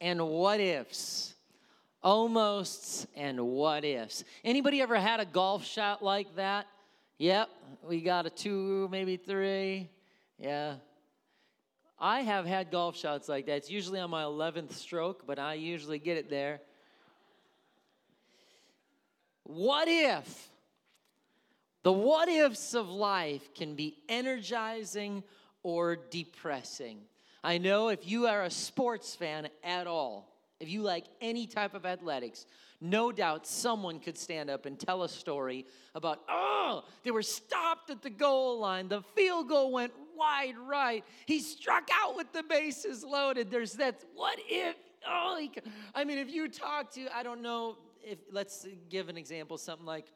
and what ifs. Almosts and what ifs. Anybody ever had a golf shot like that? Yep, we got a two, maybe three. Yeah. I have had golf shots like that. It's usually on my 11th stroke, but I usually get it there. What if? The what ifs of life can be energizing or depressing. I know if you are a sports fan at all, if you like any type of athletics, no doubt someone could stand up and tell a story about, oh, they were stopped at the goal line. The field goal went wide right. He struck out with the bases loaded. There's that, what if, oh, I mean, if you talk to, I don't know, if let's give an example, something like,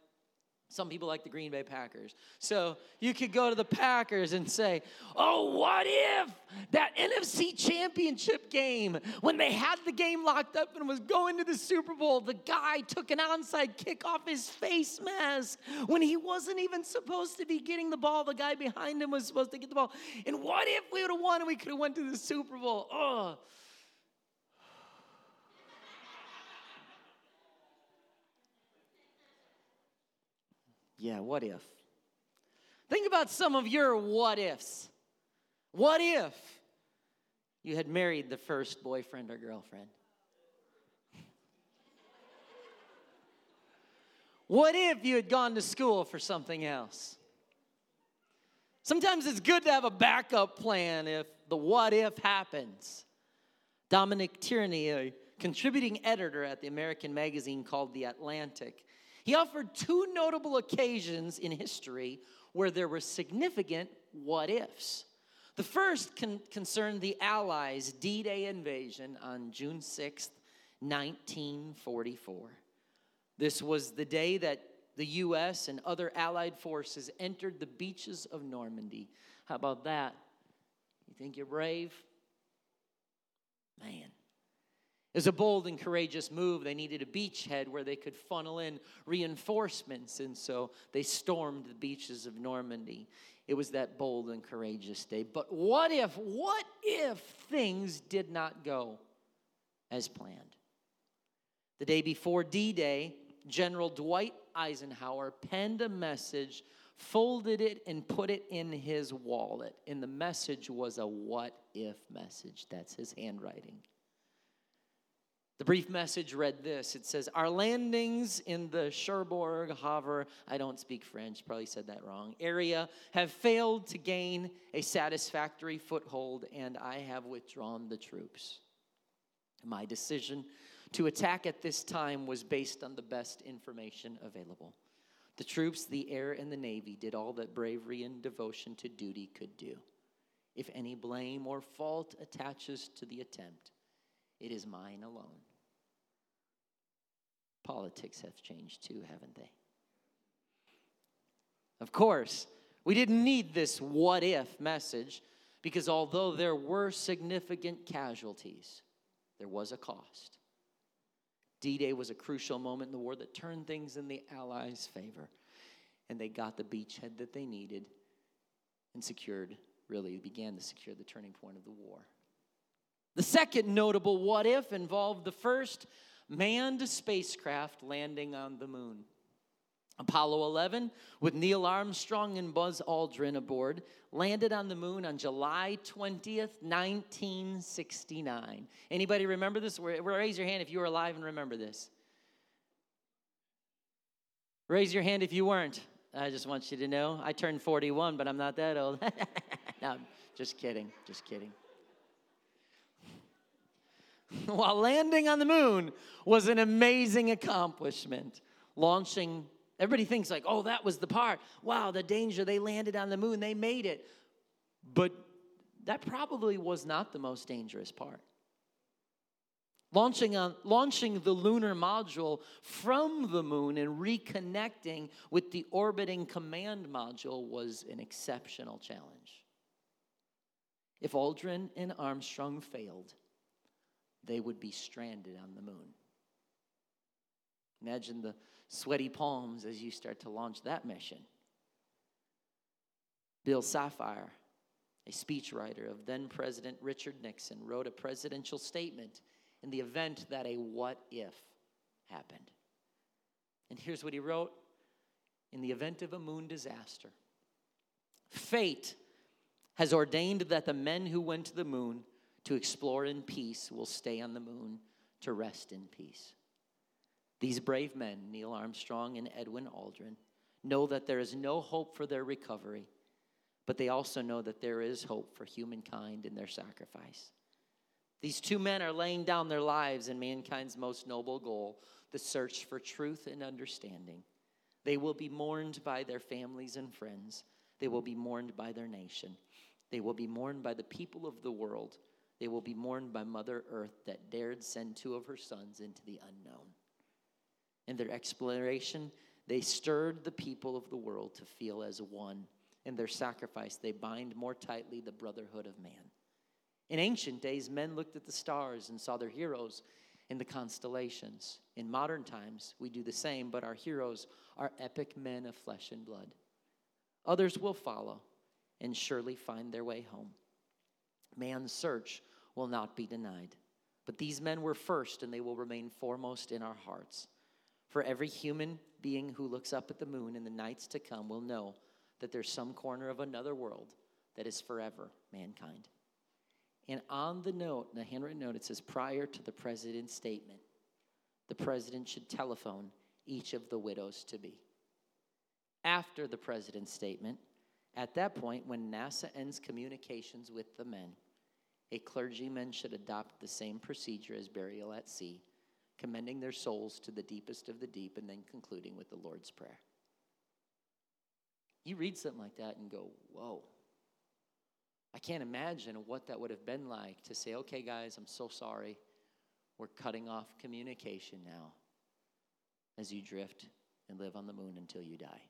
some people like the Green Bay Packers. So you could go to the Packers and say, Oh, what if that NFC championship game, when they had the game locked up and was going to the Super Bowl, the guy took an onside kick off his face mask when he wasn't even supposed to be getting the ball. The guy behind him was supposed to get the ball. And what if we would have won and we could have went to the Super Bowl? Oh. Yeah, what if? Think about some of your what ifs. What if you had married the first boyfriend or girlfriend? What if you had gone to school for something else? Sometimes it's good to have a backup plan if the what if happens. Dominic Tierney, a contributing editor at the American magazine called The Atlantic, he offered two notable occasions in history where there were significant what ifs. The first con- concerned the Allies' D Day invasion on June 6th, 1944. This was the day that the U.S. and other Allied forces entered the beaches of Normandy. How about that? You think you're brave? Man, it was a bold and courageous move. They needed a beachhead where they could funnel in reinforcements, and so they stormed the beaches of Normandy. It was that bold and courageous day. But what if, what if things did not go as planned? The day before D Day, General Dwight Eisenhower penned a message, folded it, and put it in his wallet. And the message was a what if message. That's his handwriting. The brief message read this It says, Our landings in the Cherbourg, Havre, I don't speak French, probably said that wrong, area have failed to gain a satisfactory foothold, and I have withdrawn the troops. My decision to attack at this time was based on the best information available. The troops, the air, and the navy did all that bravery and devotion to duty could do. If any blame or fault attaches to the attempt, it is mine alone. Politics have changed too, haven't they? Of course, we didn't need this what if message because although there were significant casualties, there was a cost. D Day was a crucial moment in the war that turned things in the Allies' favor, and they got the beachhead that they needed and secured, really began to secure the turning point of the war. The second notable what if involved the first manned spacecraft landing on the moon. Apollo 11, with Neil Armstrong and Buzz Aldrin aboard, landed on the moon on July 20th, 1969. Anybody remember this? Raise your hand if you were alive and remember this. Raise your hand if you weren't. I just want you to know I turned 41, but I'm not that old. no, just kidding. Just kidding. while landing on the moon was an amazing accomplishment. Launching, everybody thinks like, oh, that was the part. Wow, the danger, they landed on the moon, they made it. But that probably was not the most dangerous part. Launching, on, launching the lunar module from the moon and reconnecting with the orbiting command module was an exceptional challenge. If Aldrin and Armstrong failed, they would be stranded on the moon. Imagine the sweaty palms as you start to launch that mission. Bill Safire, a speechwriter of then President Richard Nixon, wrote a presidential statement in the event that a what if happened. And here's what he wrote in the event of a moon disaster, fate has ordained that the men who went to the moon to explore in peace will stay on the moon to rest in peace. These brave men, Neil Armstrong and Edwin Aldrin, know that there is no hope for their recovery, but they also know that there is hope for humankind in their sacrifice. These two men are laying down their lives in mankind's most noble goal, the search for truth and understanding. They will be mourned by their families and friends. They will be mourned by their nation. They will be mourned by the people of the world. They will be mourned by Mother Earth that dared send two of her sons into the unknown. In their exploration, they stirred the people of the world to feel as one. In their sacrifice, they bind more tightly the brotherhood of man. In ancient days, men looked at the stars and saw their heroes in the constellations. In modern times, we do the same, but our heroes are epic men of flesh and blood. Others will follow and surely find their way home. Man's search will not be denied. But these men were first, and they will remain foremost in our hearts. For every human being who looks up at the moon in the nights to come will know that there's some corner of another world that is forever mankind. And on the note, the handwritten note, it says prior to the president's statement, the president should telephone each of the widows to be. After the president's statement, at that point, when NASA ends communications with the men, a clergyman should adopt the same procedure as burial at sea, commending their souls to the deepest of the deep and then concluding with the Lord's Prayer. You read something like that and go, whoa. I can't imagine what that would have been like to say, okay, guys, I'm so sorry. We're cutting off communication now as you drift and live on the moon until you die.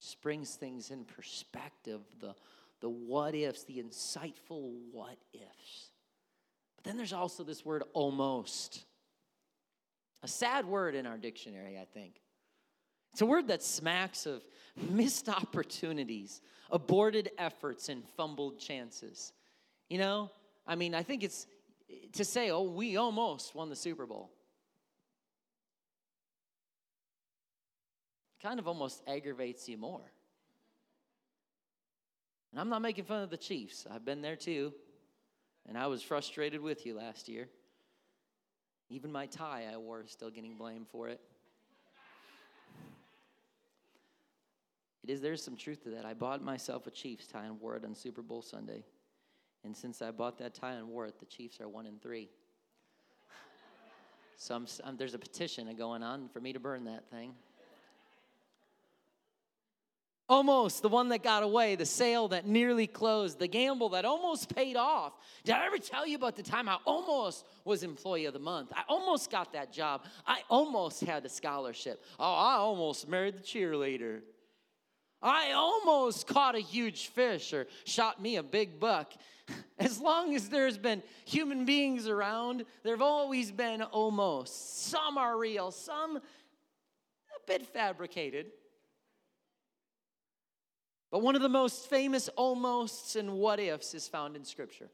Just brings things in perspective, the, the what ifs, the insightful what ifs. But then there's also this word almost. A sad word in our dictionary, I think. It's a word that smacks of missed opportunities, aborted efforts, and fumbled chances. You know, I mean, I think it's to say, oh, we almost won the Super Bowl. Kind of almost aggravates you more. And I'm not making fun of the Chiefs. I've been there too. And I was frustrated with you last year. Even my tie I wore is still getting blamed for it. It is there's some truth to that. I bought myself a Chiefs tie and wore it on Super Bowl Sunday. And since I bought that tie and wore it, the Chiefs are one and three. so I'm, I'm, um, there's a petition going on for me to burn that thing. Almost the one that got away, the sale that nearly closed, the gamble that almost paid off. Did I ever tell you about the time I almost was employee of the month? I almost got that job. I almost had a scholarship. Oh, I almost married the cheerleader. I almost caught a huge fish or shot me a big buck. As long as there's been human beings around, there have always been almost. Some are real, some a bit fabricated. But one of the most famous almosts and what ifs is found in Scripture.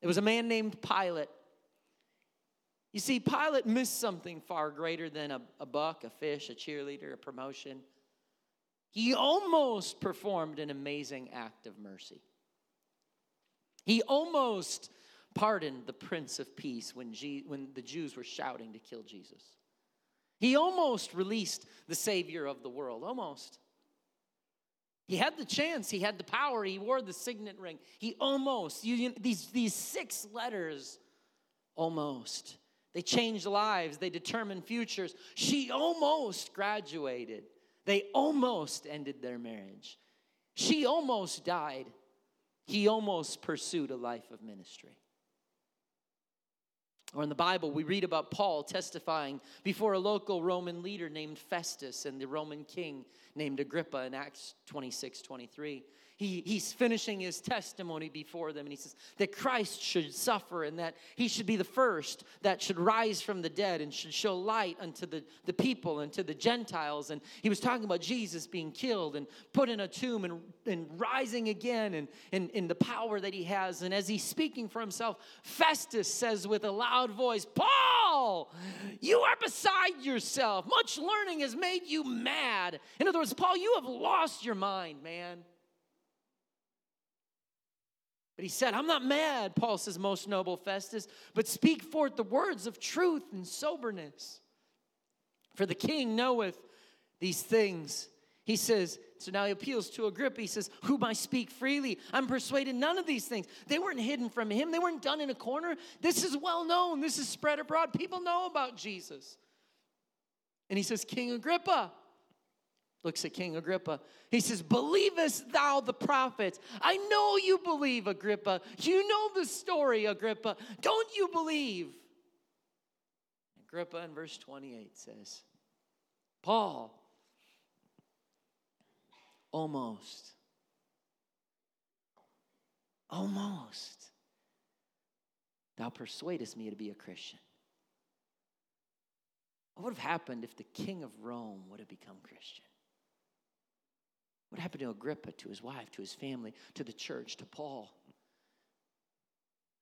It was a man named Pilate. You see, Pilate missed something far greater than a, a buck, a fish, a cheerleader, a promotion. He almost performed an amazing act of mercy. He almost pardoned the Prince of Peace when, when the Jews were shouting to kill Jesus. He almost released the Savior of the world, almost. He had the chance, he had the power, he wore the signet ring. He almost, you, these, these six letters, almost. They changed lives, they determined futures. She almost graduated, they almost ended their marriage. She almost died, he almost pursued a life of ministry. Or in the Bible, we read about Paul testifying before a local Roman leader named Festus and the Roman king named Agrippa in Acts 26 23. He, he's finishing his testimony before them and he says that christ should suffer and that he should be the first that should rise from the dead and should show light unto the, the people and to the gentiles. And he was talking about jesus being killed and put in a tomb and, and rising again and in, in the power that he has. And as he's speaking for himself festus says with a loud voice paul you are beside yourself. Much learning has made you mad. In other words paul you have lost your mind man but he said, I'm not mad, Paul says, most noble Festus, but speak forth the words of truth and soberness. For the king knoweth these things. He says, so now he appeals to Agrippa. He says, Whom I speak freely. I'm persuaded none of these things. They weren't hidden from him, they weren't done in a corner. This is well known, this is spread abroad. People know about Jesus. And he says, King Agrippa, looks at King Agrippa. He says, Believest thou the prophets? I know you believe, Agrippa. You know the story, Agrippa. Don't you believe? Agrippa in verse 28 says, Paul, almost, almost, thou persuadest me to be a Christian. What would have happened if the king of Rome would have become Christian? What happened to Agrippa, to his wife, to his family, to the church, to Paul?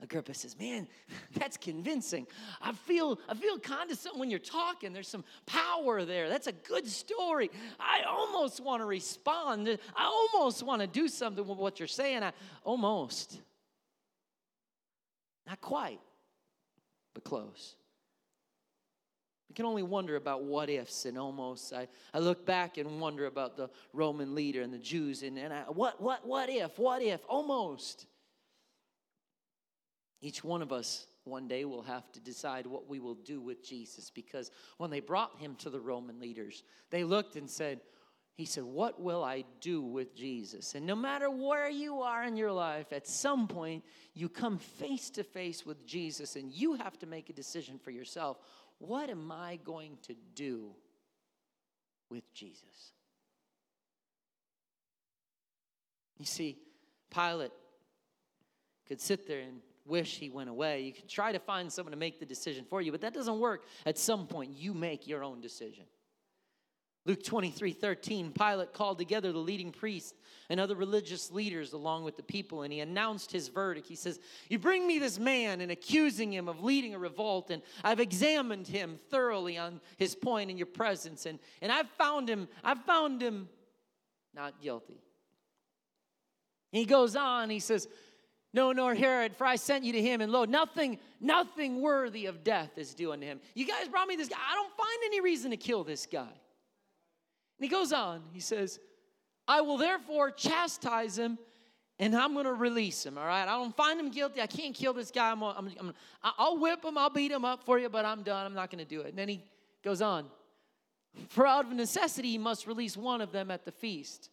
Agrippa says, "Man, that's convincing. I feel I feel kind of something when you're talking. There's some power there. That's a good story. I almost want to respond. I almost want to do something with what you're saying. I almost. Not quite, but close. We can only wonder about what ifs and almost. I, I look back and wonder about the Roman leader and the Jews and, and I, what, what, what if, what if, almost. Each one of us one day will have to decide what we will do with Jesus because when they brought him to the Roman leaders, they looked and said, he said, What will I do with Jesus? And no matter where you are in your life, at some point you come face to face with Jesus and you have to make a decision for yourself. What am I going to do with Jesus? You see, Pilate could sit there and wish he went away. You could try to find someone to make the decision for you, but that doesn't work. At some point, you make your own decision. Luke 23 13, Pilate called together the leading priests and other religious leaders along with the people, and he announced his verdict. He says, You bring me this man and accusing him of leading a revolt, and I've examined him thoroughly on his point in your presence, and, and I've found him, I've found him not guilty. He goes on, he says, no, nor Herod, for I sent you to him, and lo, nothing, nothing worthy of death is due unto him. You guys brought me this guy. I don't find any reason to kill this guy. And he goes on, he says, I will therefore chastise him and I'm going to release him, all right? I don't find him guilty. I can't kill this guy. I'm, I'm, I'm, I'll whip him, I'll beat him up for you, but I'm done. I'm not going to do it. And then he goes on, for out of necessity, he must release one of them at the feast.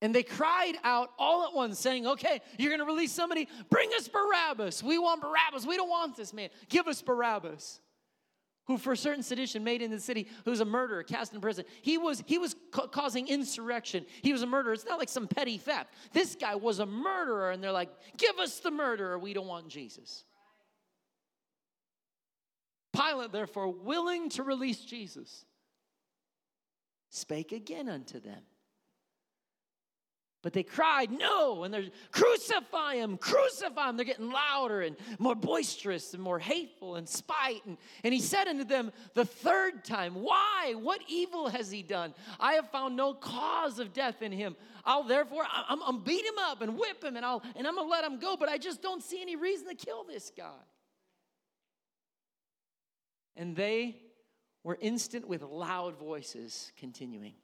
And they cried out all at once, saying, Okay, you're going to release somebody? Bring us Barabbas. We want Barabbas. We don't want this man. Give us Barabbas who for certain sedition made in the city, who's a murderer, cast in prison. He was, he was ca- causing insurrection. He was a murderer. It's not like some petty theft. This guy was a murderer, and they're like, give us the murderer. We don't want Jesus. Pilate, therefore, willing to release Jesus, spake again unto them but they cried, No, and they're crucify him, crucify him. They're getting louder and more boisterous and more hateful and spite. And, and he said unto them the third time, Why? What evil has he done? I have found no cause of death in him. I'll therefore, I'm, I'm beat him up and whip him and, I'll, and I'm gonna let him go, but I just don't see any reason to kill this guy. And they were instant with loud voices, continuing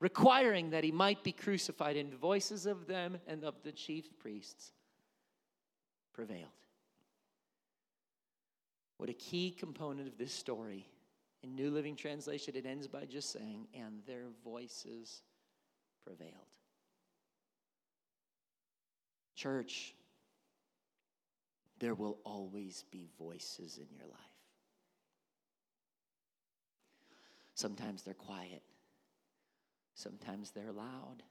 requiring that he might be crucified, and voices of them and of the chief priests prevailed. What a key component of this story. In New Living Translation, it ends by just saying, and their voices prevailed. Church, there will always be voices in your life. Sometimes they're quiet. Sometimes they're loud.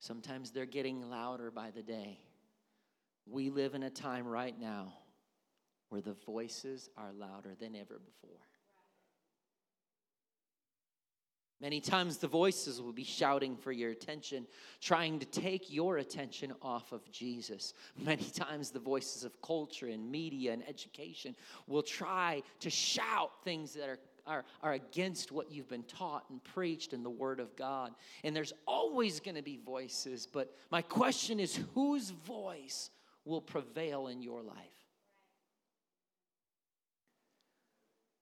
Sometimes they're getting louder by the day. We live in a time right now where the voices are louder than ever before. Many times the voices will be shouting for your attention, trying to take your attention off of Jesus. Many times the voices of culture and media and education will try to shout things that are, are, are against what you've been taught and preached in the Word of God. And there's always going to be voices, but my question is whose voice will prevail in your life?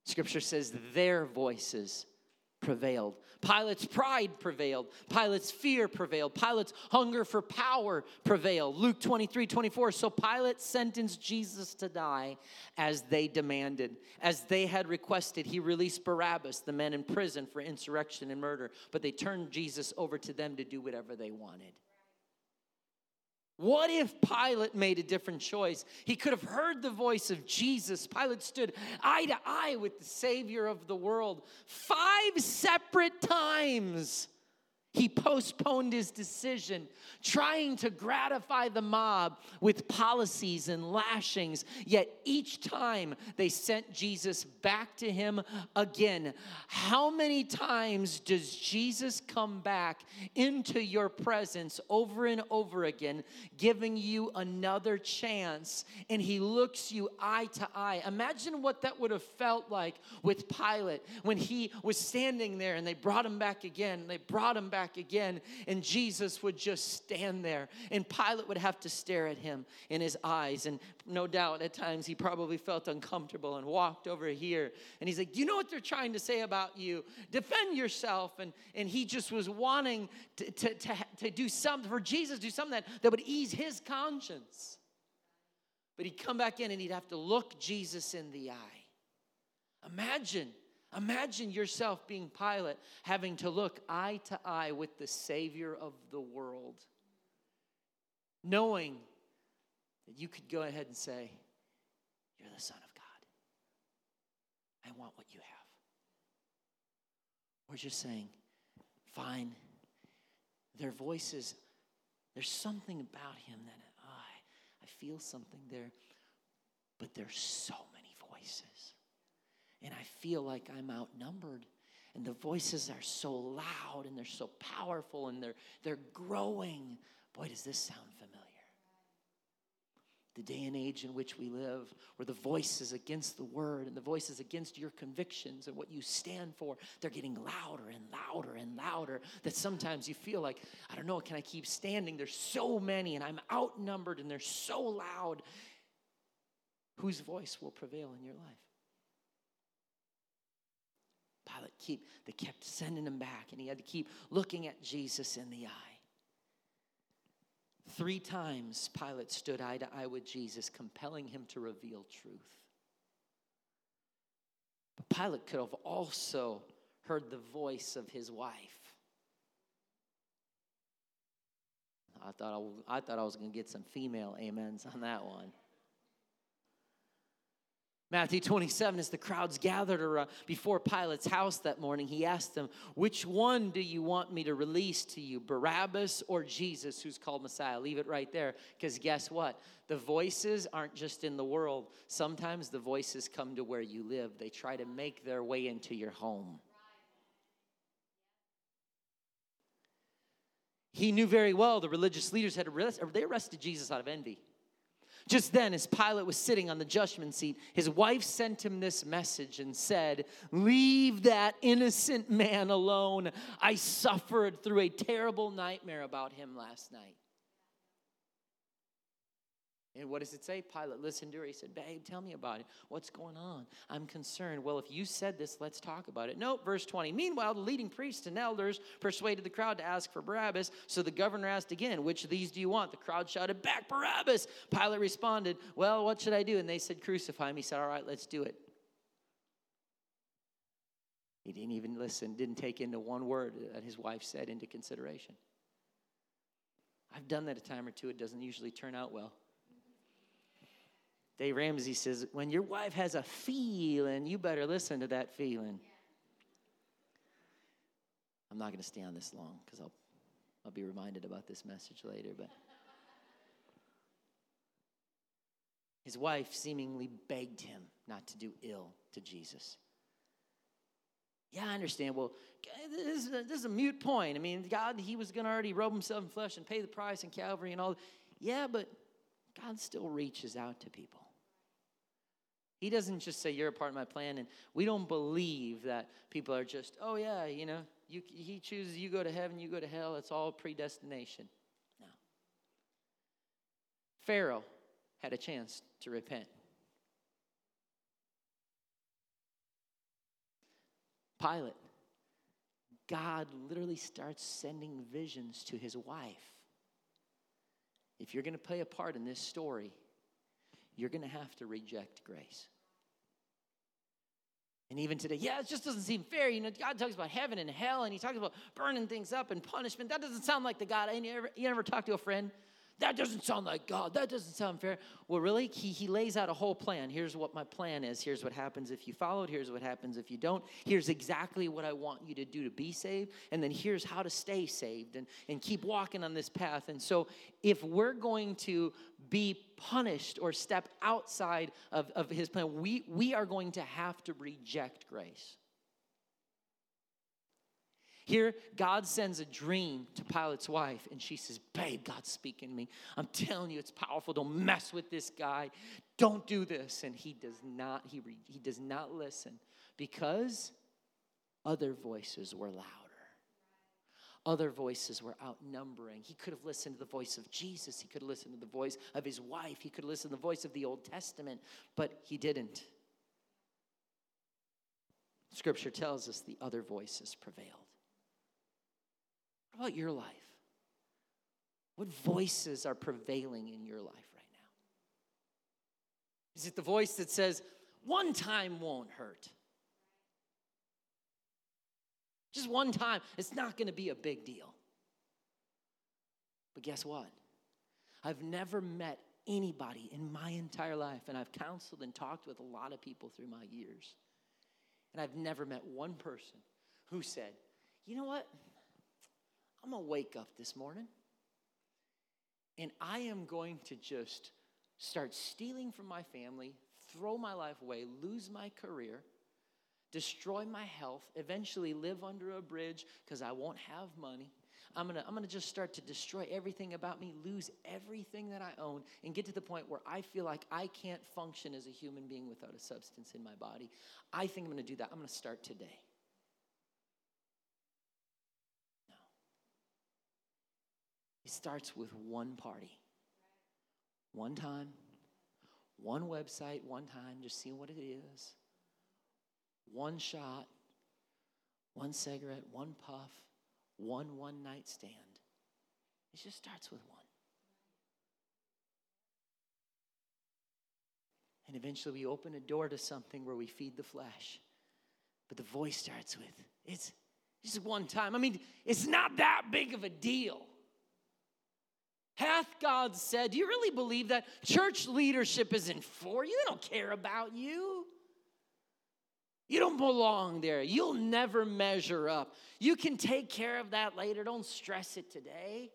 Scripture says their voices prevailed. Pilate's pride prevailed. Pilate's fear prevailed. Pilate's hunger for power prevailed. Luke 23 24. So Pilate sentenced Jesus to die as they demanded. As they had requested, he released Barabbas, the men in prison for insurrection and murder, but they turned Jesus over to them to do whatever they wanted. What if Pilate made a different choice? He could have heard the voice of Jesus. Pilate stood eye to eye with the Savior of the world five separate times. He postponed his decision, trying to gratify the mob with policies and lashings. Yet each time they sent Jesus back to him again. How many times does Jesus come back into your presence over and over again, giving you another chance? And he looks you eye to eye. Imagine what that would have felt like with Pilate when he was standing there and they brought him back again, they brought him back back again, and Jesus would just stand there, and Pilate would have to stare at him in his eyes. And no doubt at times he probably felt uncomfortable and walked over here, and he's like, Do you know what they're trying to say about you? Defend yourself. And, and he just was wanting to, to, to, to do something, for Jesus do something that, that would ease his conscience. But he'd come back in and he'd have to look Jesus in the eye. Imagine Imagine yourself being Pilate, having to look eye to eye with the Savior of the world, knowing that you could go ahead and say, You're the Son of God. I want what you have. Or just saying, Fine. Their voices, there's something about him that ah, I, I feel something there, but there's so many voices and I feel like I'm outnumbered. And the voices are so loud and they're so powerful and they're, they're growing. Boy, does this sound familiar. The day and age in which we live, where the voices against the word and the voices against your convictions and what you stand for, they're getting louder and louder and louder. That sometimes you feel like, I don't know, can I keep standing? There's so many and I'm outnumbered and they're so loud. Whose voice will prevail in your life? Pilate keep they kept sending him back and he had to keep looking at Jesus in the eye. Three times Pilate stood eye to eye with Jesus, compelling him to reveal truth. But Pilate could have also heard the voice of his wife. I thought I, I thought I was going to get some female amens on that one. Matthew 27, as the crowds gathered uh, before Pilate's house that morning, he asked them, Which one do you want me to release to you, Barabbas or Jesus, who's called Messiah? Leave it right there, because guess what? The voices aren't just in the world. Sometimes the voices come to where you live, they try to make their way into your home. He knew very well the religious leaders had arrested, they arrested Jesus out of envy. Just then, as Pilate was sitting on the judgment seat, his wife sent him this message and said, Leave that innocent man alone. I suffered through a terrible nightmare about him last night. And what does it say? Pilate listened to her. He said, Babe, tell me about it. What's going on? I'm concerned. Well, if you said this, let's talk about it. Nope, verse 20. Meanwhile, the leading priests and elders persuaded the crowd to ask for Barabbas. So the governor asked again, Which of these do you want? The crowd shouted back, Barabbas. Pilate responded, Well, what should I do? And they said, Crucify him. He said, All right, let's do it. He didn't even listen, didn't take into one word that his wife said into consideration. I've done that a time or two. It doesn't usually turn out well. Dave Ramsey says, when your wife has a feeling, you better listen to that feeling. I'm not going to stay on this long because I'll, I'll be reminded about this message later, but his wife seemingly begged him not to do ill to Jesus. Yeah, I understand. Well, this is, a, this is a mute point. I mean, God, He was going to already robe Himself in flesh and pay the price in Calvary and all. Yeah, but God still reaches out to people. He doesn't just say, You're a part of my plan. And we don't believe that people are just, Oh, yeah, you know, you, He chooses you go to heaven, you go to hell. It's all predestination. No. Pharaoh had a chance to repent. Pilate, God literally starts sending visions to his wife. If you're going to play a part in this story, you're going to have to reject grace. And even today, yeah, it just doesn't seem fair. You know, God talks about heaven and hell, and He talks about burning things up and punishment. That doesn't sound like the God. You ever, you ever talk to a friend that doesn't sound like God. That doesn't sound fair. Well, really, he, he lays out a whole plan. Here's what my plan is. Here's what happens if you follow it. Here's what happens if you don't. Here's exactly what I want you to do to be saved. And then here's how to stay saved and, and keep walking on this path. And so, if we're going to be punished or step outside of, of his plan, we, we are going to have to reject grace. Here, God sends a dream to Pilate's wife, and she says, Babe, God's speaking to me. I'm telling you, it's powerful. Don't mess with this guy. Don't do this. And he does not, he, re, he does not listen because other voices were louder. Other voices were outnumbering. He could have listened to the voice of Jesus. He could have listened to the voice of his wife. He could have listened to the voice of the Old Testament, but he didn't. Scripture tells us the other voices prevailed. What about your life? What voices are prevailing in your life right now? Is it the voice that says, one time won't hurt? Just one time, it's not going to be a big deal. But guess what? I've never met anybody in my entire life, and I've counseled and talked with a lot of people through my years, and I've never met one person who said, you know what? I'm going to wake up this morning and I am going to just start stealing from my family, throw my life away, lose my career, destroy my health, eventually live under a bridge because I won't have money. I'm gonna, I'm gonna just start to destroy everything about me, lose everything that I own, and get to the point where I feel like I can't function as a human being without a substance in my body. I think I'm gonna do that. I'm gonna start today. Starts with one party, one time, one website, one time, just seeing what it is, one shot, one cigarette, one puff, one one night stand. It just starts with one. And eventually we open a door to something where we feed the flesh. But the voice starts with, it's just one time. I mean, it's not that big of a deal. Hath God said, do you really believe that church leadership isn't for you? They don't care about you. You don't belong there. You'll never measure up. You can take care of that later. Don't stress it today.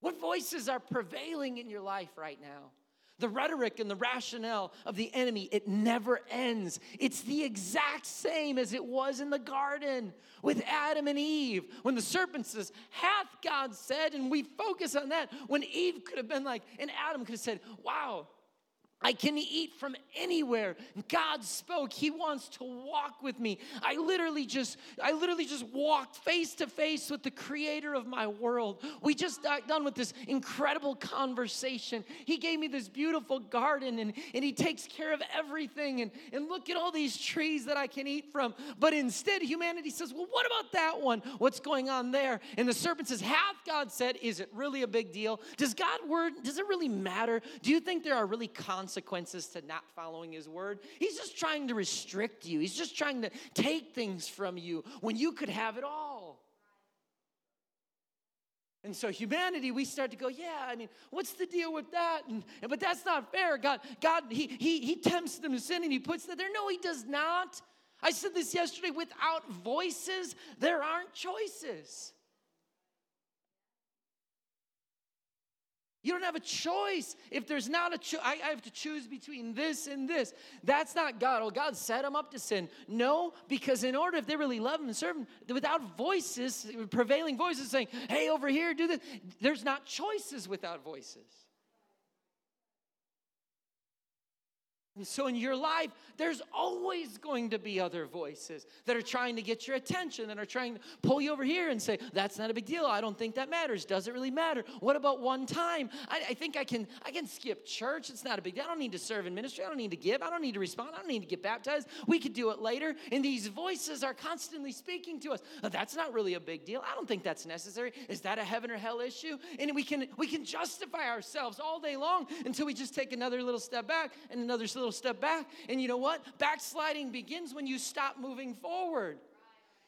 What voices are prevailing in your life right now? The rhetoric and the rationale of the enemy, it never ends. It's the exact same as it was in the garden with Adam and Eve. When the serpent says, Hath God said? And we focus on that. When Eve could have been like, and Adam could have said, Wow, I can eat from anywhere. God spoke. He wants to walk with me. I literally just I literally just walked face to face with the creator of my world. We just got done with this incredible conversation. He gave me this beautiful garden and, and he takes care of everything and, and look at all these trees that I can eat from. But instead humanity says, "Well, what about that one? What's going on there?" And the serpent says, "Hath God said, is it really a big deal? Does God word does it really matter? Do you think there are really consequences consequences to not following his word. He's just trying to restrict you, he's just trying to take things from you when you could have it all. And so humanity, we start to go, yeah, I mean, what's the deal with that? And, but that's not fair. God, God, he, he, he tempts them to sin and he puts that there. No, he does not. I said this yesterday without voices, there aren't choices. You don't have a choice. If there's not a choice, I, I have to choose between this and this. That's not God. Oh, God set them up to sin. No, because in order, if they really love Him and serve Him, without voices, prevailing voices saying, hey, over here, do this, there's not choices without voices. So, in your life, there's always going to be other voices that are trying to get your attention, that are trying to pull you over here and say, That's not a big deal. I don't think that matters. Does it really matter? What about one time? I, I, think I can, I can skip church. It's not a big deal. I don't need to serve in ministry. I don't need to give. I don't need to respond. I don't need to get baptized. We could do it later. And these voices are constantly speaking to us. Oh, that's not really a big deal. I don't think that's necessary. Is that a heaven or hell issue? And we can, we can justify ourselves all day long until we just take another little step back and another little little step back. And you know what? Backsliding begins when you stop moving forward.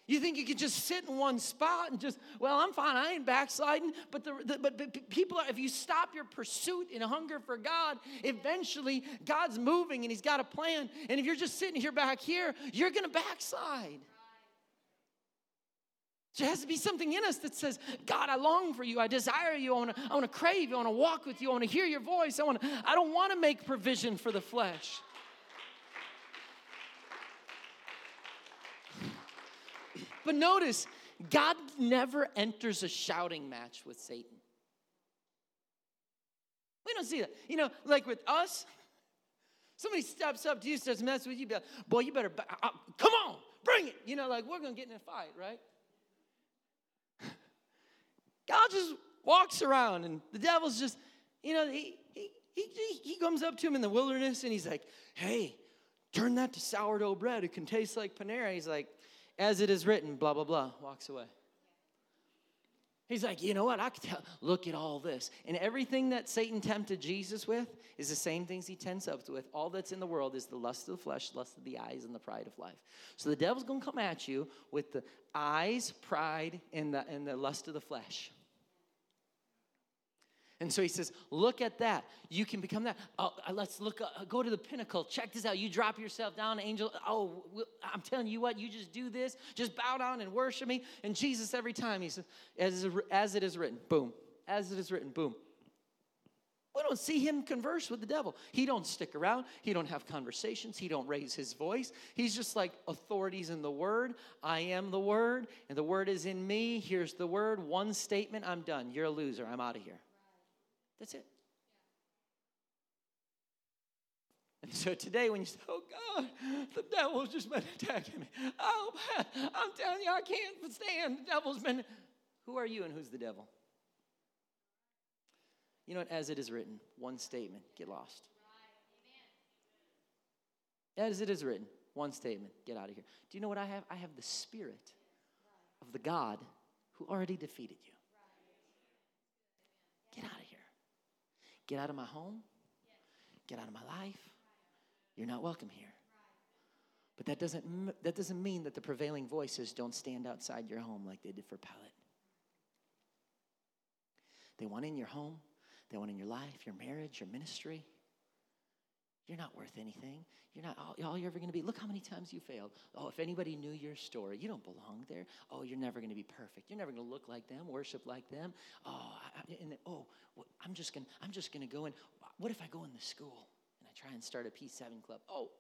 You think you could just sit in one spot and just, well, I'm fine. I ain't backsliding. But the, the but, but people, are, if you stop your pursuit and hunger for God, eventually God's moving and He's got a plan. And if you're just sitting here back here, you're going to backslide. There has to be something in us that says, God, I long for you. I desire you. I want to, I want to crave you. I want to walk with you. I want to hear your voice. I, want to, I don't want to make provision for the flesh. But notice, God never enters a shouting match with Satan. We don't see that. You know, like with us, somebody steps up to you, starts messing with you, be like, boy, you better, uh, come on, bring it. You know, like we're going to get in a fight, right? God just walks around and the devil's just, you know, he, he, he, he comes up to him in the wilderness and he's like, hey, turn that to sourdough bread. It can taste like Panera. He's like, as it is written, blah, blah, blah, walks away. He's like, you know what? I could tell, look at all this. And everything that Satan tempted Jesus with is the same things he tempts us with. All that's in the world is the lust of the flesh, lust of the eyes, and the pride of life. So the devil's gonna come at you with the eyes, pride, and the, and the lust of the flesh. And so he says, Look at that. You can become that. Oh, uh, let's look, uh, go to the pinnacle. Check this out. You drop yourself down, angel. Oh, I'm telling you what, you just do this. Just bow down and worship me. And Jesus, every time, he says, As, as it is written, boom. As it is written, boom. We don't see him converse with the devil. He don't stick around. He don't have conversations. He don't raise his voice. He's just like authorities in the word. I am the word, and the word is in me. Here's the word. One statement, I'm done. You're a loser. I'm out of here. That's it. And so today, when you say, Oh God, the devil's just been attacking me. Oh, I'm telling you, I can't stand. The devil's been. Who are you and who's the devil? You know what? As it is written, one statement get lost. As it is written, one statement get out of here. Do you know what I have? I have the spirit of the God who already defeated you. Get out of here. Get out of my home. Get out of my life. You're not welcome here. But that doesn't, that doesn't mean that the prevailing voices don't stand outside your home like they did for Pilate. They want in your home, they want in your life, your marriage, your ministry. You're not worth anything. You're not all, all you're ever going to be. Look how many times you failed. Oh, if anybody knew your story, you don't belong there. Oh, you're never going to be perfect. You're never going to look like them, worship like them. Oh, I, and then, oh, I'm just going. I'm just going to go in. What if I go in the school and I try and start a P7 club? Oh,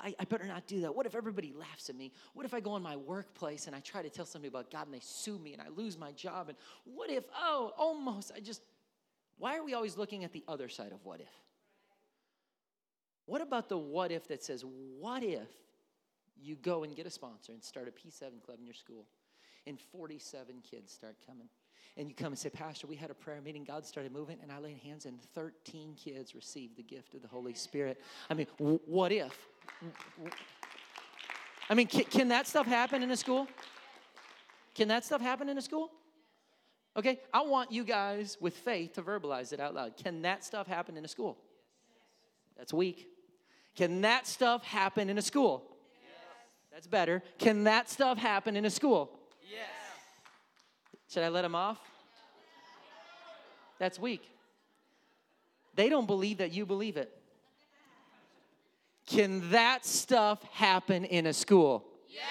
I, I, better not do that. What if everybody laughs at me? What if I go in my workplace and I try to tell somebody about God and they sue me and I lose my job? And what if? Oh, almost. I just. Why are we always looking at the other side of what if? What about the what if that says, what if you go and get a sponsor and start a P7 club in your school and 47 kids start coming? And you come and say, Pastor, we had a prayer meeting. God started moving, and I laid hands, and 13 kids received the gift of the Holy Spirit. I mean, what if? I mean, can, can that stuff happen in a school? Can that stuff happen in a school? Okay, I want you guys with faith to verbalize it out loud. Can that stuff happen in a school? That's weak. Can that stuff happen in a school? Yes. That's better. Can that stuff happen in a school? Yes. Should I let them off? That's weak. They don't believe that you believe it. Can that stuff happen in a school? Yeah.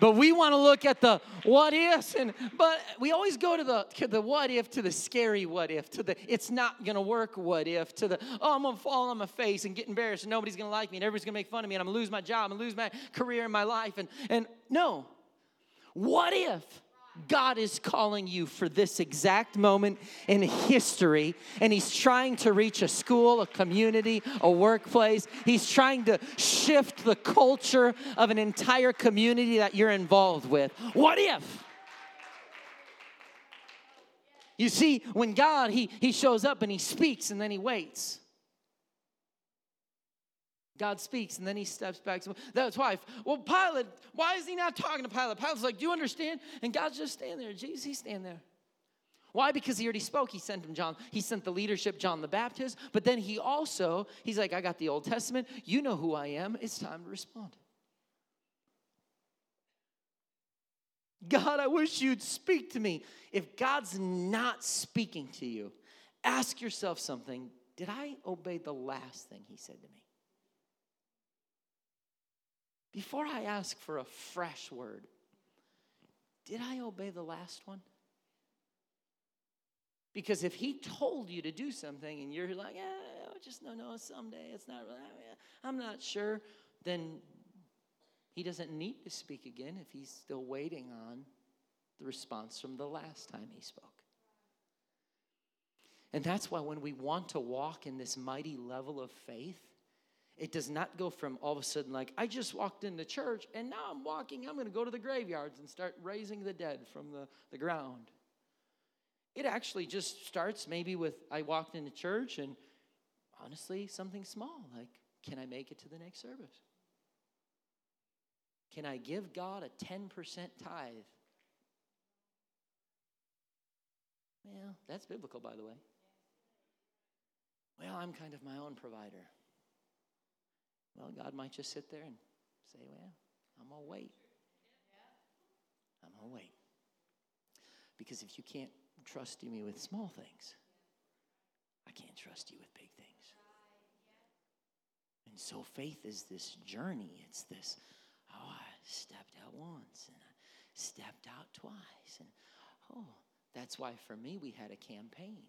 But we want to look at the what ifs, and but we always go to the to the what if, to the scary what if, to the it's not gonna work what if, to the oh I'm gonna fall on my face and get embarrassed and nobody's gonna like me and everybody's gonna make fun of me and I'm gonna lose my job and lose my career and my life and and no, what if God is calling you for this exact moment in history, and He's trying to reach a school, a community, a workplace. He's trying to shift the culture of an entire community that you're involved with. What if? You see, when God, He, he shows up and He speaks and then He waits. God speaks and then he steps back. That's why, well, Pilate, why is he not talking to Pilate? Pilate's like, Do you understand? And God's just standing there. Jesus, he's standing there. Why? Because he already spoke. He sent him John. He sent the leadership, John the Baptist. But then he also, he's like, I got the Old Testament. You know who I am. It's time to respond. God, I wish you'd speak to me. If God's not speaking to you, ask yourself something. Did I obey the last thing he said to me? Before I ask for a fresh word, did I obey the last one? Because if he told you to do something and you're like, eh, just no, no, someday, it's not I'm not sure, then he doesn't need to speak again if he's still waiting on the response from the last time he spoke. And that's why when we want to walk in this mighty level of faith, it does not go from all of a sudden, like, I just walked into church and now I'm walking, I'm going to go to the graveyards and start raising the dead from the, the ground. It actually just starts maybe with I walked into church and honestly, something small, like, can I make it to the next service? Can I give God a 10% tithe? Well, that's biblical, by the way. Well, I'm kind of my own provider. Well, God might just sit there and say, Well, I'm going to wait. I'm going to wait. Because if you can't trust me with small things, I can't trust you with big things. And so faith is this journey. It's this, oh, I stepped out once and I stepped out twice. And oh, that's why for me, we had a campaign.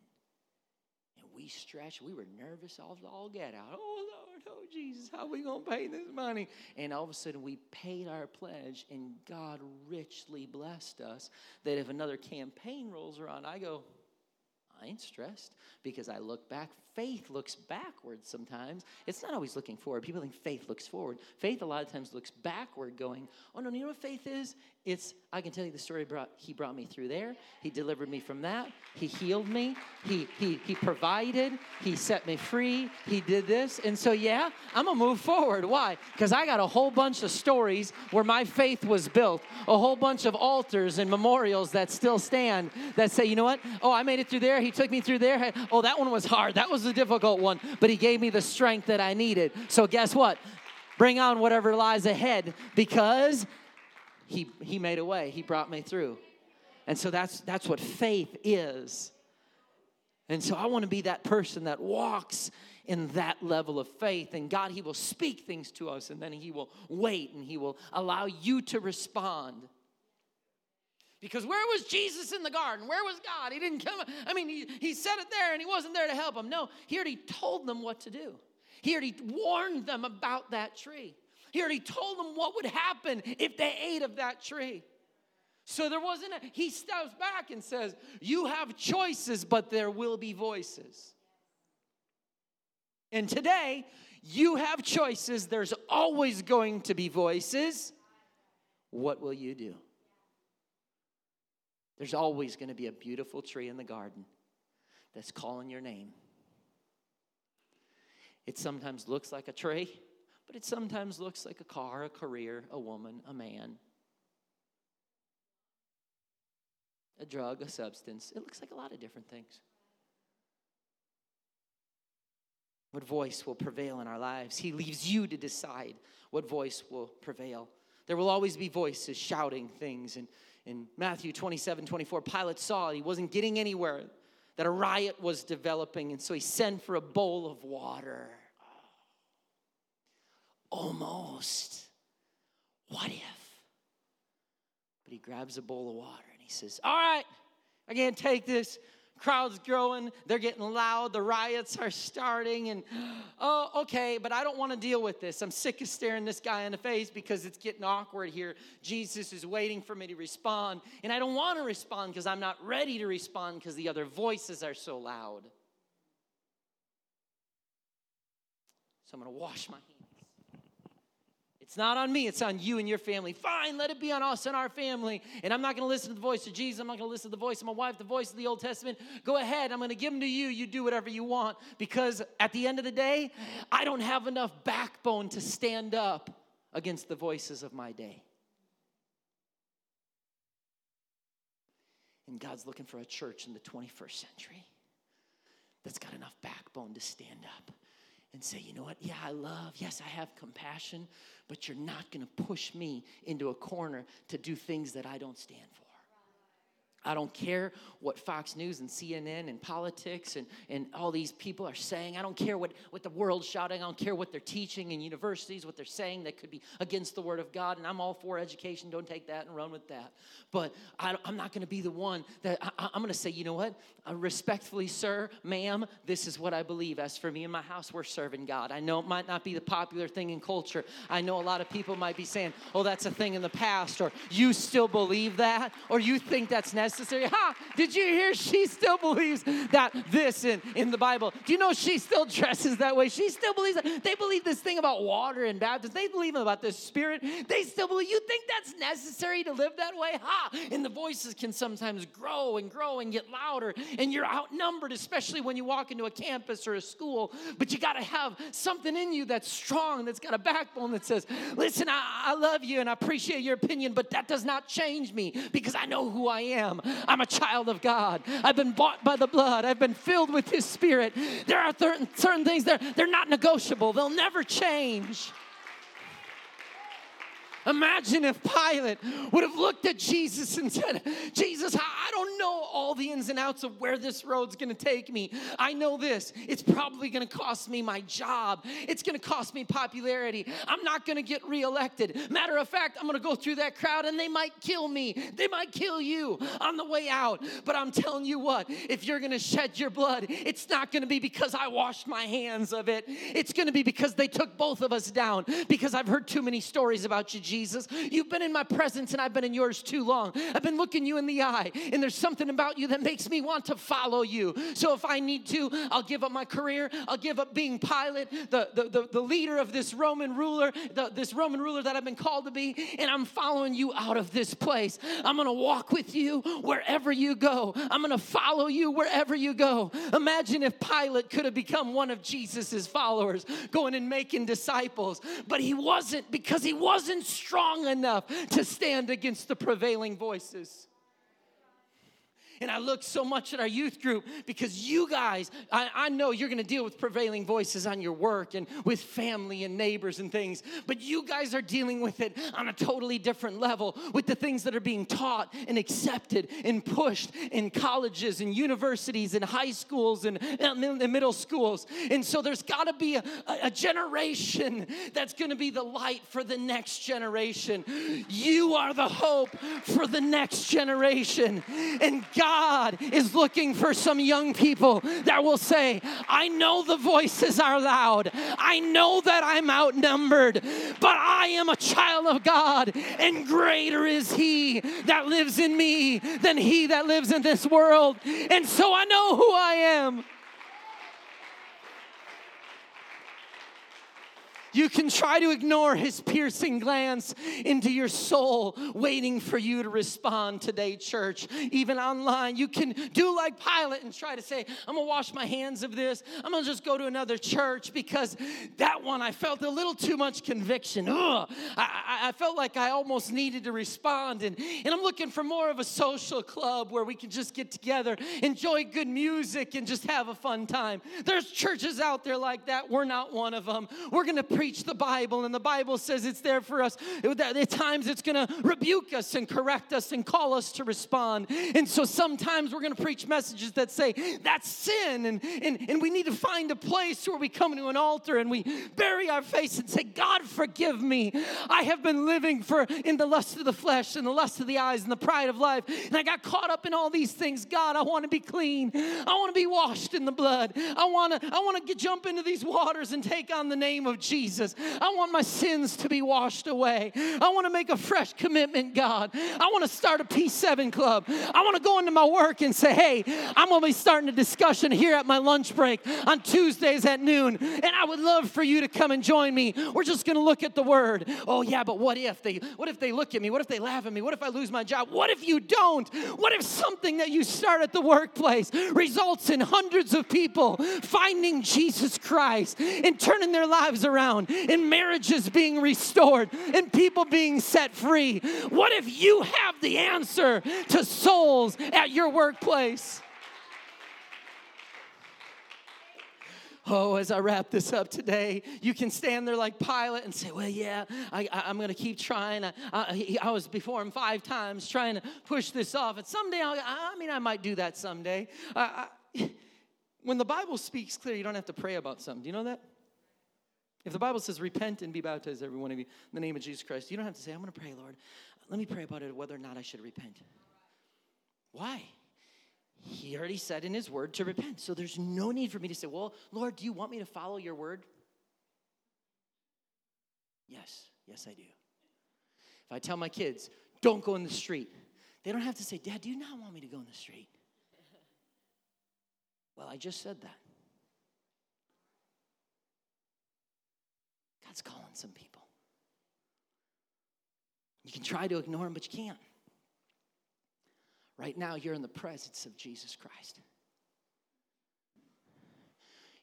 And we stretched, we were nervous all, all get out. Oh, Oh, Jesus, how are we going to pay this money? And all of a sudden, we paid our pledge, and God richly blessed us that if another campaign rolls around, I go, I ain't stressed because I look back. Faith looks backwards sometimes. It's not always looking forward. People think faith looks forward. Faith a lot of times looks backward, going, Oh no, you know what faith is? It's I can tell you the story brought he brought me through there. He delivered me from that. He healed me. He he he provided. He set me free. He did this. And so yeah, I'm gonna move forward. Why? Because I got a whole bunch of stories where my faith was built, a whole bunch of altars and memorials that still stand that say, you know what? Oh, I made it through there. He took me through there. Oh, that one was hard. That was a difficult one, but he gave me the strength that I needed. So guess what? Bring on whatever lies ahead because he, he made a way. He brought me through. And so that's, that's what faith is. And so I want to be that person that walks in that level of faith. And God, He will speak things to us, and then He will wait and He will allow you to respond. Because where was Jesus in the garden? Where was God? He didn't come. I mean, he, he said it there and he wasn't there to help them. No, he already told them what to do. He already warned them about that tree. He already told them what would happen if they ate of that tree. So there wasn't a, he steps back and says, You have choices, but there will be voices. And today, you have choices. There's always going to be voices. What will you do? There's always going to be a beautiful tree in the garden that's calling your name. It sometimes looks like a tree, but it sometimes looks like a car, a career, a woman, a man, a drug, a substance. It looks like a lot of different things. What voice will prevail in our lives? He leaves you to decide what voice will prevail. There will always be voices shouting things and in Matthew 27 24, Pilate saw he wasn't getting anywhere, that a riot was developing, and so he sent for a bowl of water. Almost. What if? But he grabs a bowl of water and he says, All right, I can't take this. Crowd's growing, they're getting loud, the riots are starting, and oh, okay, but I don't want to deal with this. I'm sick of staring this guy in the face because it's getting awkward here. Jesus is waiting for me to respond, and I don't want to respond because I'm not ready to respond because the other voices are so loud. So I'm going to wash my. It's not on me, it's on you and your family. Fine, let it be on us and our family. And I'm not going to listen to the voice of Jesus. I'm not going to listen to the voice of my wife, the voice of the Old Testament. Go ahead, I'm going to give them to you. You do whatever you want. Because at the end of the day, I don't have enough backbone to stand up against the voices of my day. And God's looking for a church in the 21st century that's got enough backbone to stand up and say, you know what? Yeah, I love, yes, I have compassion, but you're not going to push me into a corner to do things that I don't stand for. I don't care what Fox News and CNN and politics and, and all these people are saying. I don't care what, what the world's shouting. I don't care what they're teaching in universities, what they're saying that could be against the Word of God. And I'm all for education. Don't take that and run with that. But I, am not going to be the one that I, am going to say, you know what? Uh, respectfully, sir, ma'am, this is what I believe. As for me and my house, we're serving God. I know it might not be the popular thing in culture. I know a lot of people might be saying, oh, that's a thing in the past, or you still believe that, or you think that's necessary necessary. Ha! Did you hear? She still believes that this in, in the Bible. Do you know she still dresses that way? She still believes that. They believe this thing about water and baptism. They believe about the Spirit. They still believe. You think that's necessary to live that way? Ha! And the voices can sometimes grow and grow and get louder, and you're outnumbered, especially when you walk into a campus or a school. But you got to have something in you that's strong, that's got a backbone that says, Listen, I, I love you and I appreciate your opinion, but that does not change me because I know who I am. I'm a child of God. I've been bought by the blood. I've been filled with His Spirit. There are certain things that they're not negotiable, they'll never change. Imagine if Pilate would have looked at Jesus and said, Jesus, I don't know all the ins and outs of where this road's gonna take me. I know this. It's probably gonna cost me my job, it's gonna cost me popularity. I'm not gonna get reelected. Matter of fact, I'm gonna go through that crowd and they might kill me. They might kill you on the way out. But I'm telling you what, if you're gonna shed your blood, it's not gonna be because I washed my hands of it. It's gonna be because they took both of us down. Because I've heard too many stories about you, Jesus. You've been in my presence and I've been in yours too long. I've been looking you in the eye, and there's something about you that makes me want to follow you. So if I need to, I'll give up my career, I'll give up being Pilate, the, the, the, the leader of this Roman ruler, the, this Roman ruler that I've been called to be, and I'm following you out of this place. I'm gonna walk with you wherever you go. I'm gonna follow you wherever you go. Imagine if Pilate could have become one of Jesus's followers, going and making disciples, but he wasn't because he wasn't strong enough to stand against the prevailing voices. And I look so much at our youth group because you guys, I, I know you're going to deal with prevailing voices on your work and with family and neighbors and things, but you guys are dealing with it on a totally different level with the things that are being taught and accepted and pushed in colleges and universities and high schools and, and middle schools. And so there's got to be a, a generation that's going to be the light for the next generation. You are the hope for the next generation. And God God is looking for some young people that will say, I know the voices are loud. I know that I'm outnumbered, but I am a child of God, and greater is He that lives in me than He that lives in this world. And so I know who I am. You can try to ignore his piercing glance into your soul, waiting for you to respond today, church. Even online, you can do like Pilate and try to say, I'm gonna wash my hands of this. I'm gonna just go to another church because that one I felt a little too much conviction. Ugh. I, I, felt like I almost needed to respond. And, and I'm looking for more of a social club where we can just get together, enjoy good music, and just have a fun time. There's churches out there like that. We're not one of them. We're gonna preach the Bible, and the Bible says it's there for us. At times it's going to rebuke us and correct us and call us to respond. And so sometimes we're going to preach messages that say that's sin, and, and, and we need to find a place where we come to an altar and we bury our face and say, God, forgive me. I have been living for in the lust of the flesh and the lust of the eyes and the pride of life, and I got caught up in all these things. God, I want to be clean. I want to be washed in the blood. I want to I want to jump into these waters and take on the name of Jesus. I want my sins to be washed away. I want to make a fresh commitment, God. I want to start a P7 club. I want to go into my work and say, hey, I'm going to be starting a discussion here at my lunch break on Tuesdays at noon, and I would love for you to come and join me. We're just going to look at the word. Oh yeah, but what if they what if they look at me? What if they laugh at me? What if I lose my job? What if you don't? What if something that you start at the workplace results in hundreds of people finding Jesus Christ and turning their lives around and marriages being restored and people being set free? What if you have the answer to souls at your workplace? Oh, as I wrap this up today, you can stand there like Pilate and say, Well, yeah, I, am going to keep trying. I, I, I, was before him five times trying to push this off. And someday, I'll, i mean, I might do that someday. when the Bible speaks clear, you don't have to pray about something. Do you know that? If the Bible says, Repent and be baptized, every one of you, in the name of Jesus Christ, you don't have to say, I'm going to pray, Lord. Let me pray about it, whether or not I should repent. Why? He already said in his word to repent. So there's no need for me to say, Well, Lord, do you want me to follow your word? Yes, yes, I do. If I tell my kids, don't go in the street, they don't have to say, Dad, do you not want me to go in the street? Well, I just said that. God's calling some people. You can try to ignore him, but you can't. Right now, you're in the presence of Jesus Christ.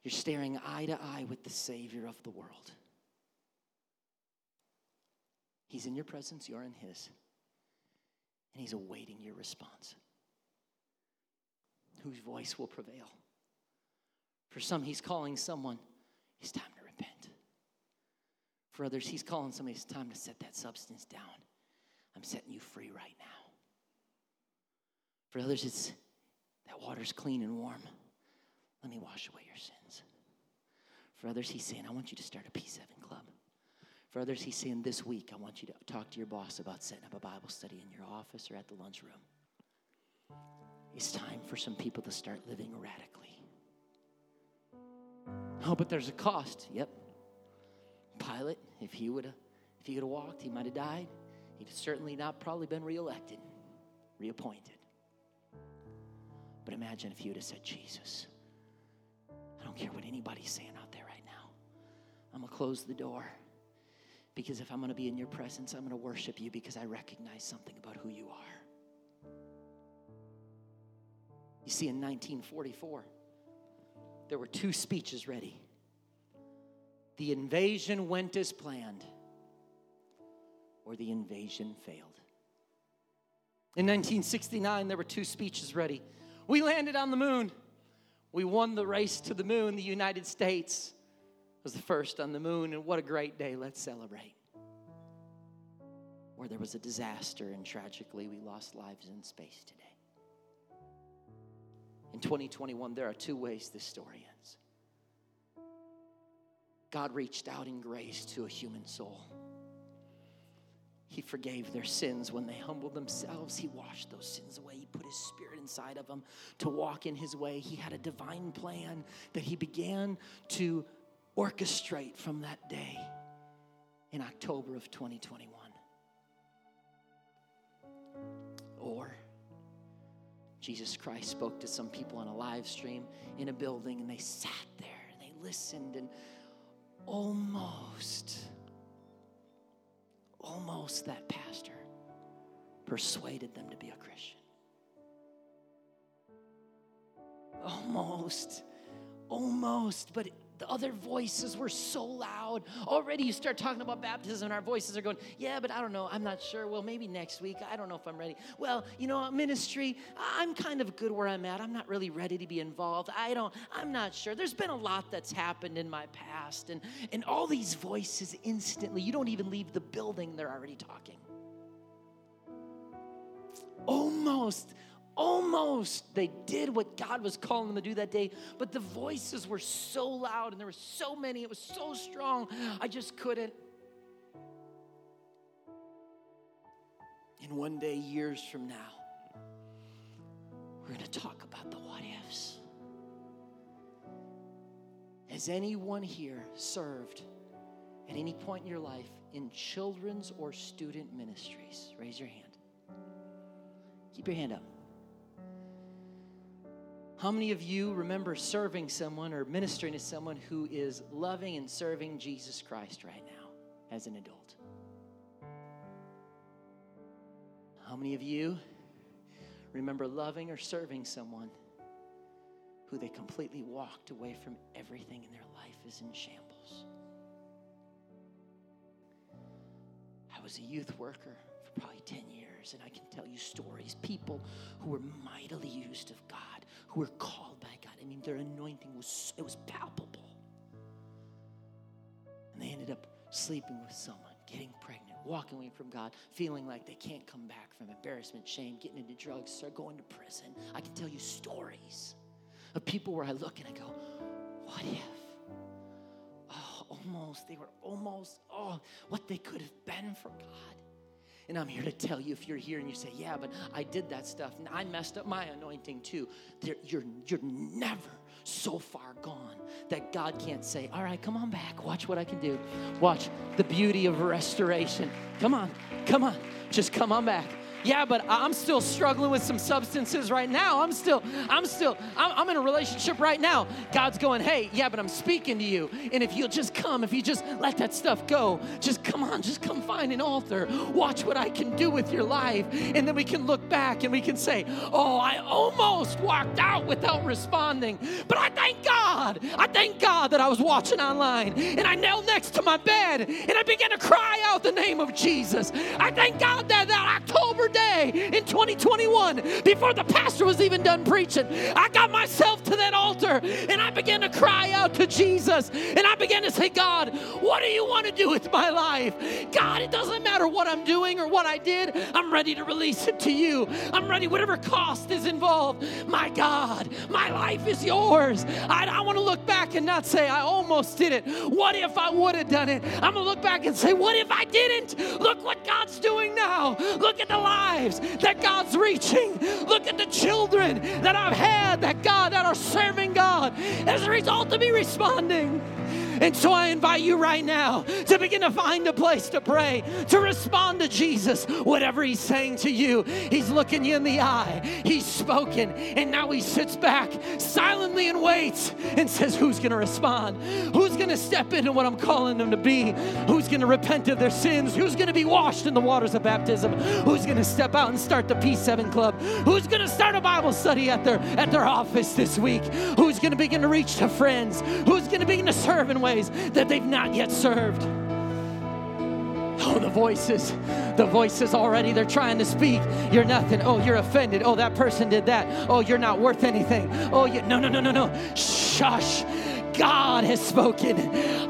You're staring eye to eye with the Savior of the world. He's in your presence, you're in His. And He's awaiting your response. Whose voice will prevail? For some, He's calling someone, it's time to repent. For others, He's calling somebody, it's time to set that substance down. I'm setting you free right now. For others, it's that water's clean and warm. Let me wash away your sins. For others, he's saying, I want you to start a P7 club. For others, he's saying, this week, I want you to talk to your boss about setting up a Bible study in your office or at the lunchroom. It's time for some people to start living radically. Oh, but there's a cost. Yep. Pilate, if he would have if he could have walked, he might have died. He'd certainly not probably been reelected, reappointed. But imagine if you would have said, Jesus, I don't care what anybody's saying out there right now. I'm to close the door because if I'm to be in your presence, I'm to worship you because I recognize something about who you are. You see, in 1944, there were two speeches ready. The invasion went as planned, or the invasion failed. In 1969, there were two speeches ready. We landed on the moon. We won the race to the moon. The United States was the first on the moon, and what a great day. Let's celebrate. Or there was a disaster, and tragically, we lost lives in space today. In 2021, there are two ways this story. God reached out in grace to a human soul. He forgave their sins when they humbled themselves. He washed those sins away. He put His Spirit inside of them to walk in His way. He had a divine plan that He began to orchestrate from that day in October of 2021. Or Jesus Christ spoke to some people on a live stream in a building and they sat there and they listened and almost almost that pastor persuaded them to be a Christian. Almost, almost, but the other voices were so loud. Already you start talking about baptism, and our voices are going, Yeah, but I don't know. I'm not sure. Well, maybe next week. I don't know if I'm ready. Well, you know, ministry, I'm kind of good where I'm at. I'm not really ready to be involved. I don't, I'm not sure. There's been a lot that's happened in my past. And, and all these voices instantly, you don't even leave the building, they're already talking. Almost almost they did what God was calling them to do that day, but the voices were so loud and there were so many, it was so strong, I just couldn't. And one day, years from now, we're going to talk about the what ifs. Has anyone here served at any point in your life in children's or student ministries? Raise your hand. Keep your hand up. How many of you remember serving someone or ministering to someone who is loving and serving Jesus Christ right now as an adult? How many of you remember loving or serving someone who they completely walked away from everything in their life is in shambles? I was a youth worker for probably 10 years, and I can tell you stories. People who were mightily used of God were called by God. I mean, their anointing was it was palpable. And they ended up sleeping with someone, getting pregnant, walking away from God, feeling like they can't come back from embarrassment, shame, getting into drugs, start going to prison. I can tell you stories of people where I look and I go, what if? Oh, almost, they were almost, oh, what they could have been for God. And I'm here to tell you if you're here and you say, Yeah, but I did that stuff and I messed up my anointing too. You're, you're never so far gone that God can't say, All right, come on back. Watch what I can do. Watch the beauty of restoration. Come on, come on. Just come on back yeah, but I'm still struggling with some substances right now. I'm still, I'm still, I'm, I'm, in a relationship right now. God's going, hey, yeah, but I'm speaking to you. And if you'll just come, if you just let that stuff go, just come on, just come find an altar. Watch what I can do with your life. And then we can look back and we can say, oh, I almost walked out without responding. But I thank God. I thank God that I was watching online and I knelt next to my bed and I began to cry out the name of Jesus. I thank God that that October day in 2021, before the pastor was even done preaching, I got myself to that altar and I began to cry out to Jesus. And I began to say, God, what do you want to do with my life? God, it doesn't matter what I'm doing or what I did, I'm ready to release it to you. I'm ready, whatever cost is involved. My God, my life is yours. I, I want to look back and not say, I almost did it. What if I would have done it? I'm going to look back and say, What if I didn't? Look what God's doing now. Look at the life lives that God's reaching. Look at the children that I've had that God that are serving God as a result of me responding. And so I invite you right now to begin to find a place to pray, to respond to Jesus, whatever He's saying to you. He's looking you in the eye, He's spoken, and now He sits back silently and waits and says, Who's going to respond? Who's going to step into what I'm calling them to be? Who's going to repent of their sins? Who's going to be washed in the waters of baptism? Who's going to step out and start the P7 club? Who's going to start a Bible study at their at their office this week? Who's going to begin to reach to friends? Who's going to begin to serve in ways that they've not yet served. Oh, the voices, the voices already, they're trying to speak. You're nothing. Oh, you're offended. Oh, that person did that. Oh, you're not worth anything. Oh, you, no, no, no, no, no. Shush. God has spoken.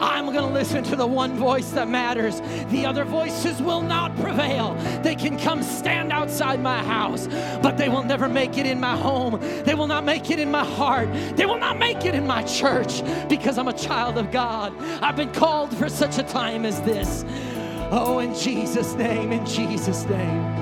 I'm going to listen to the one voice that matters. The other voices will not prevail. They can come stand outside my house, but they will never make it in my home. They will not make it in my heart. They will not make it in my church because I'm a child of God. I've been called for such a time as this. Oh, in Jesus' name, in Jesus' name.